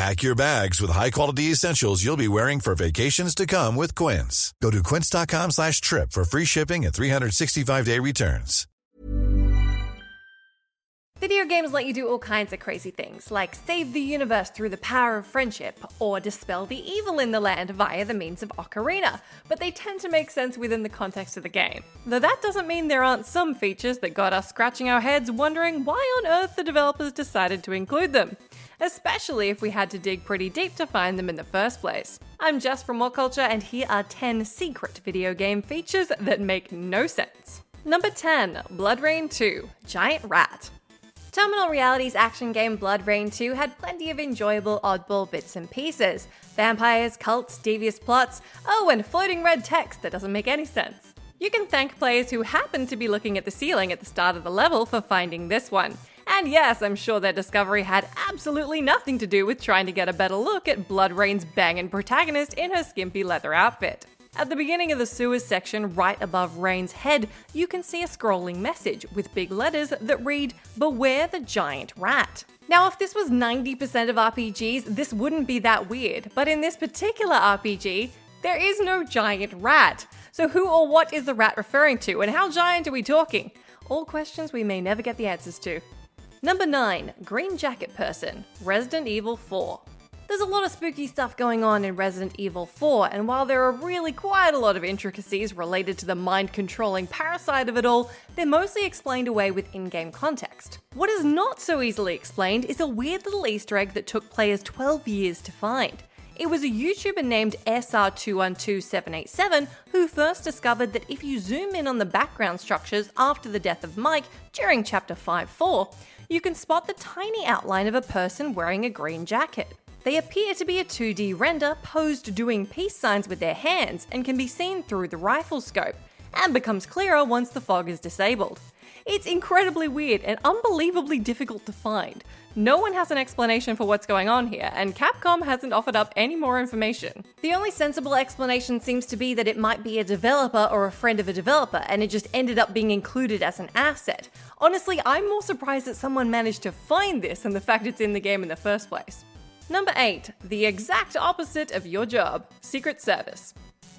Pack your bags with high-quality essentials you'll be wearing for vacations to come with Quince. Go to quince.com slash trip for free shipping and 365-day returns. Video games let you do all kinds of crazy things, like save the universe through the power of friendship, or dispel the evil in the land via the means of Ocarina, but they tend to make sense within the context of the game. Though that doesn't mean there aren't some features that got us scratching our heads wondering why on earth the developers decided to include them especially if we had to dig pretty deep to find them in the first place. I'm Jess from What Culture, and here are 10 secret video game features that make no sense. Number 10 BloodRayne 2 Giant Rat. Terminal Reality's action game BloodRayne 2 had plenty of enjoyable oddball bits and pieces vampires, cults, devious plots, oh, and floating red text that doesn't make any sense. You can thank players who happen to be looking at the ceiling at the start of the level for finding this one. And yes, I'm sure their discovery had absolutely nothing to do with trying to get a better look at BloodRayne's banging protagonist in her skimpy leather outfit. At the beginning of the sewers section, right above Rain's head, you can see a scrolling message with big letters that read, Beware the giant rat. Now, if this was 90% of RPGs, this wouldn't be that weird, but in this particular RPG, there is no giant rat. So, who or what is the rat referring to, and how giant are we talking? All questions we may never get the answers to. Number 9 Green Jacket Person, Resident Evil 4. There's a lot of spooky stuff going on in Resident Evil 4, and while there are really quite a lot of intricacies related to the mind controlling parasite of it all, they're mostly explained away with in game context. What is not so easily explained is a weird little Easter egg that took players 12 years to find. It was a YouTuber named SR212787 who first discovered that if you zoom in on the background structures after the death of Mike during Chapter 5 4, you can spot the tiny outline of a person wearing a green jacket. They appear to be a 2D render posed doing peace signs with their hands and can be seen through the rifle scope, and becomes clearer once the fog is disabled. It's incredibly weird and unbelievably difficult to find. No one has an explanation for what's going on here, and Capcom hasn't offered up any more information. The only sensible explanation seems to be that it might be a developer or a friend of a developer, and it just ended up being included as an asset. Honestly, I'm more surprised that someone managed to find this than the fact it's in the game in the first place. Number 8. The exact opposite of your job Secret Service.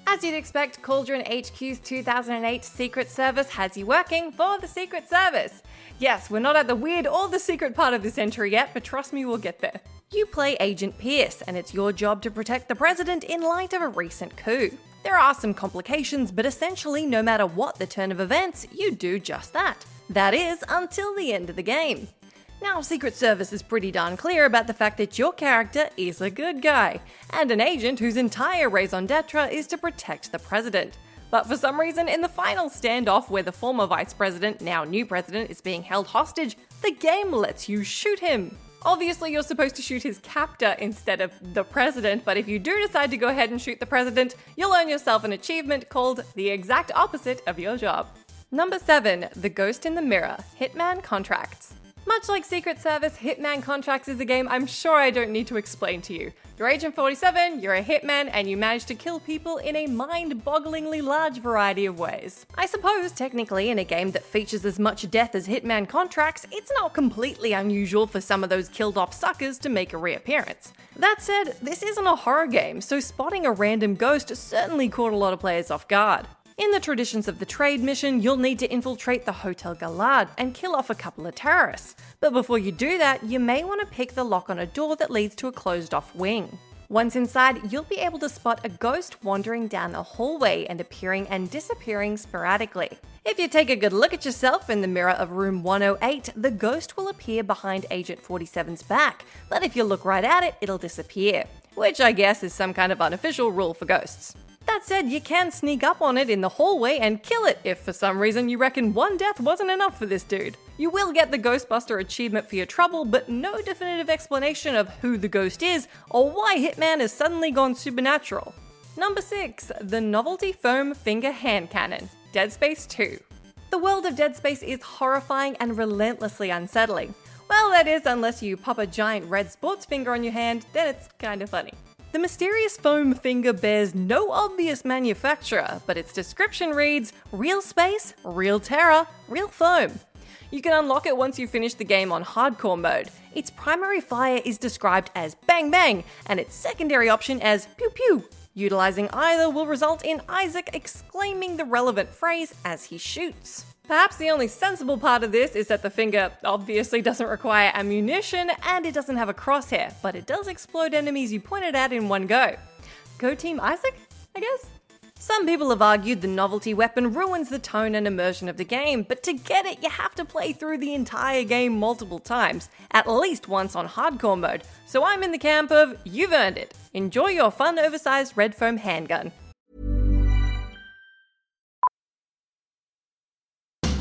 As you'd expect, Cauldron HQ's 2008 Secret Service has you working for the Secret Service. Yes, we're not at the weird or the secret part of this entry yet, but trust me, we'll get there. You play Agent Pierce, and it's your job to protect the president in light of a recent coup. There are some complications, but essentially, no matter what the turn of events, you do just that. That is, until the end of the game. Now, Secret Service is pretty darn clear about the fact that your character is a good guy, and an agent whose entire raison d'etre is to protect the president. But for some reason, in the final standoff where the former vice president, now new president, is being held hostage, the game lets you shoot him. Obviously, you're supposed to shoot his captor instead of the president, but if you do decide to go ahead and shoot the president, you'll earn yourself an achievement called the exact opposite of your job. Number 7 The Ghost in the Mirror Hitman Contracts. Much like Secret Service, Hitman Contracts is a game I'm sure I don't need to explain to you. You're Agent 47, you're a hitman, and you manage to kill people in a mind bogglingly large variety of ways. I suppose, technically, in a game that features as much death as Hitman Contracts, it's not completely unusual for some of those killed off suckers to make a reappearance. That said, this isn't a horror game, so spotting a random ghost certainly caught a lot of players off guard. In the traditions of the trade mission, you'll need to infiltrate the Hotel Galad and kill off a couple of terrorists. But before you do that, you may want to pick the lock on a door that leads to a closed off wing. Once inside, you'll be able to spot a ghost wandering down the hallway and appearing and disappearing sporadically. If you take a good look at yourself in the mirror of room 108, the ghost will appear behind Agent 47's back, but if you look right at it, it'll disappear, which I guess is some kind of unofficial rule for ghosts. That said, you can sneak up on it in the hallway and kill it if for some reason you reckon one death wasn't enough for this dude. You will get the Ghostbuster achievement for your trouble, but no definitive explanation of who the ghost is or why Hitman has suddenly gone supernatural. Number 6. The Novelty Foam Finger Hand Cannon. Dead Space 2. The world of Dead Space is horrifying and relentlessly unsettling. Well, that is, unless you pop a giant red sports finger on your hand, then it's kinda funny. The mysterious foam finger bears no obvious manufacturer, but its description reads Real space, real terror, real foam. You can unlock it once you finish the game on hardcore mode. Its primary fire is described as bang bang, and its secondary option as pew pew. Utilizing either will result in Isaac exclaiming the relevant phrase as he shoots. Perhaps the only sensible part of this is that the finger obviously doesn't require ammunition and it doesn't have a crosshair, but it does explode enemies you pointed at in one go. Go Team Isaac, I guess? Some people have argued the novelty weapon ruins the tone and immersion of the game, but to get it, you have to play through the entire game multiple times, at least once on hardcore mode. So I'm in the camp of you've earned it. Enjoy your fun, oversized red foam handgun.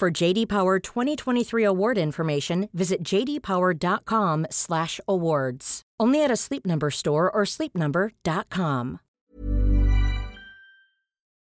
For JD Power 2023 award information, visit jdpower.com/awards. Only at a Sleep Number store or sleepnumber.com.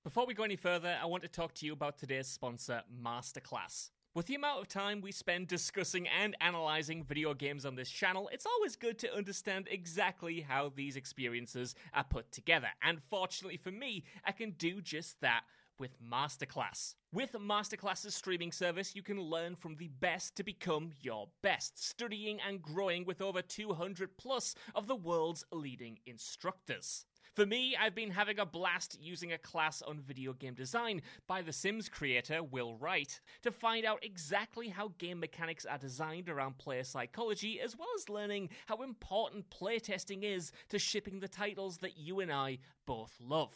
Before we go any further, I want to talk to you about today's sponsor, Masterclass. With the amount of time we spend discussing and analyzing video games on this channel, it's always good to understand exactly how these experiences are put together. And fortunately for me, I can do just that with Masterclass. With Masterclass's streaming service, you can learn from the best to become your best, studying and growing with over 200 plus of the world's leading instructors. For me, I've been having a blast using a class on video game design by The Sims creator Will Wright to find out exactly how game mechanics are designed around player psychology, as well as learning how important playtesting is to shipping the titles that you and I both love.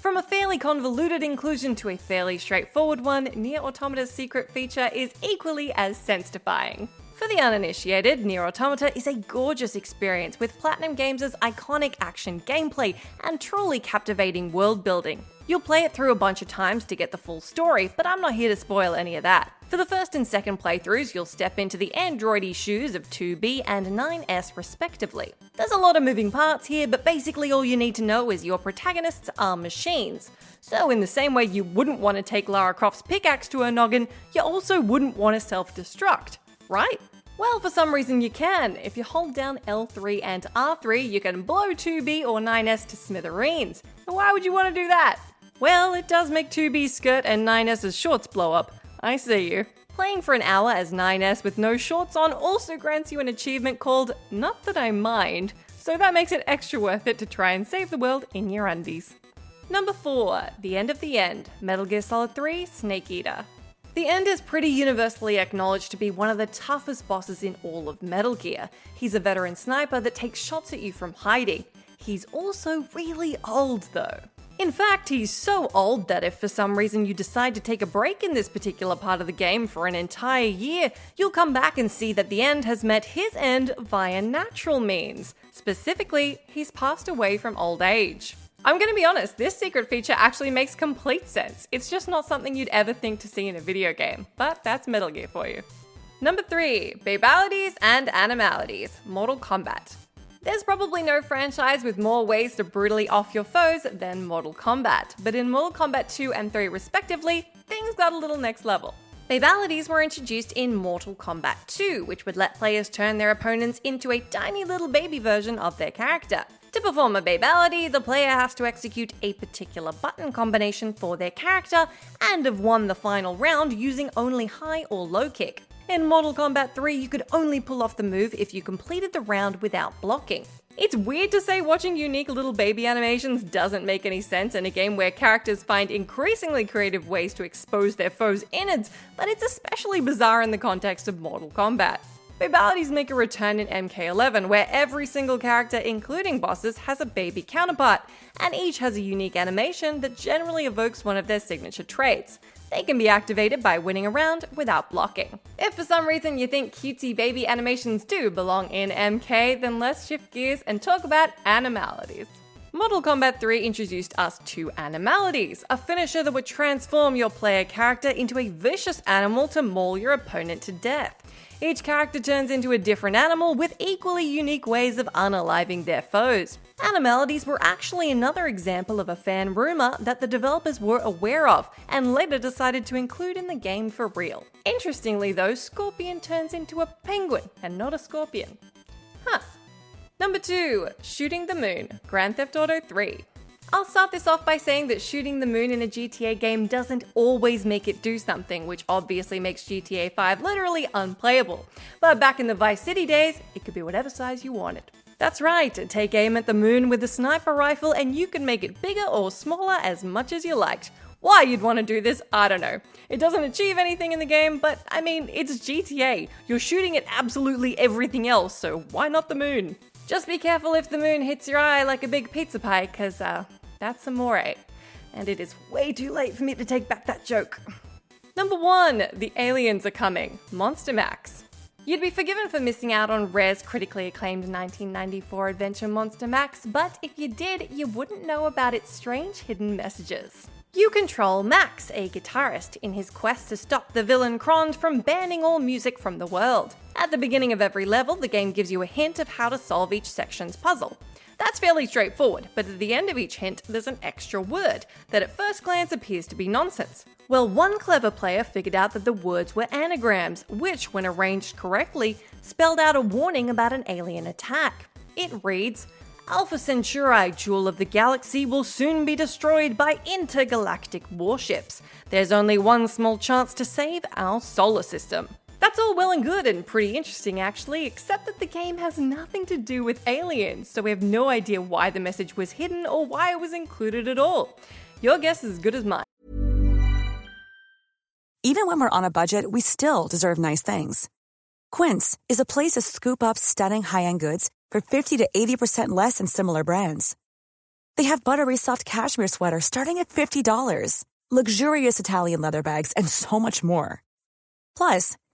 From a fairly convoluted inclusion to a fairly straightforward one, Nier Automata's secret feature is equally as sense-defying. For the uninitiated, Nier Automata is a gorgeous experience with Platinum Games' iconic action gameplay and truly captivating world building. You'll play it through a bunch of times to get the full story, but I'm not here to spoil any of that. For the first and second playthroughs, you'll step into the androidy shoes of 2B and 9S respectively. There's a lot of moving parts here, but basically all you need to know is your protagonists are machines. So, in the same way you wouldn't want to take Lara Croft's pickaxe to her noggin, you also wouldn't want to self destruct, right? Well, for some reason you can. If you hold down L3 and R3, you can blow 2B or 9S to smithereens. Why would you want to do that? Well, it does make 2B's skirt and 9S's shorts blow up. I see you. Playing for an hour as 9S with no shorts on also grants you an achievement called Not That I Mind, so that makes it extra worth it to try and save the world in your undies. Number 4, The End of the End, Metal Gear Solid 3 Snake Eater. The End is pretty universally acknowledged to be one of the toughest bosses in all of Metal Gear. He's a veteran sniper that takes shots at you from hiding. He's also really old though. In fact, he's so old that if for some reason you decide to take a break in this particular part of the game for an entire year, you'll come back and see that the end has met his end via natural means. Specifically, he's passed away from old age. I'm gonna be honest, this secret feature actually makes complete sense. It's just not something you'd ever think to see in a video game, but that's Metal Gear for you. Number 3 Babalities and Animalities Mortal Kombat. There's probably no franchise with more ways to brutally off your foes than Mortal Kombat, but in Mortal Kombat 2 and 3 respectively, things got a little next level. Babalities were introduced in Mortal Kombat 2, which would let players turn their opponents into a tiny little baby version of their character. To perform a babality, the player has to execute a particular button combination for their character and have won the final round using only high or low kick. In Mortal Kombat 3, you could only pull off the move if you completed the round without blocking. It's weird to say watching unique little baby animations doesn't make any sense in a game where characters find increasingly creative ways to expose their foes' innards, but it's especially bizarre in the context of Mortal Kombat. Babalities make a return in MK11, where every single character, including bosses, has a baby counterpart, and each has a unique animation that generally evokes one of their signature traits. They can be activated by winning a round without blocking. If for some reason you think cutesy baby animations do belong in MK, then let's shift gears and talk about animalities. Mortal Kombat 3 introduced us to Animalities, a finisher that would transform your player character into a vicious animal to maul your opponent to death. Each character turns into a different animal with equally unique ways of unaliving their foes. Animalities were actually another example of a fan rumour that the developers were aware of and later decided to include in the game for real. Interestingly, though, Scorpion turns into a penguin and not a scorpion. Huh. Number 2 Shooting the Moon, Grand Theft Auto 3. I'll start this off by saying that shooting the moon in a GTA game doesn't always make it do something, which obviously makes GTA 5 literally unplayable. But back in the Vice City days, it could be whatever size you wanted. That's right, take aim at the moon with a sniper rifle and you can make it bigger or smaller as much as you liked. Why you'd want to do this, I don't know. It doesn't achieve anything in the game, but I mean, it's GTA. You're shooting at absolutely everything else, so why not the moon? Just be careful if the moon hits your eye like a big pizza pie, because uh, that's amore. And it is way too late for me to take back that joke. Number one, the aliens are coming. Monster Max. You'd be forgiven for missing out on Rare's critically acclaimed 1994 adventure Monster Max, but if you did, you wouldn't know about its strange hidden messages. You control Max, a guitarist, in his quest to stop the villain Krond from banning all music from the world. At the beginning of every level, the game gives you a hint of how to solve each section's puzzle. That's fairly straightforward, but at the end of each hint, there's an extra word that at first glance appears to be nonsense. Well, one clever player figured out that the words were anagrams, which, when arranged correctly, spelled out a warning about an alien attack. It reads, Alpha Centauri, Jewel of the Galaxy, will soon be destroyed by intergalactic warships. There's only one small chance to save our solar system. That's all well and good and pretty interesting, actually, except that the game has nothing to do with aliens, so we have no idea why the message was hidden or why it was included at all. Your guess is as good as mine. Even when we're on a budget, we still deserve nice things. Quince is a place to scoop up stunning high end goods for 50 to 80% less than similar brands. They have buttery soft cashmere sweaters starting at $50, luxurious Italian leather bags, and so much more. Plus,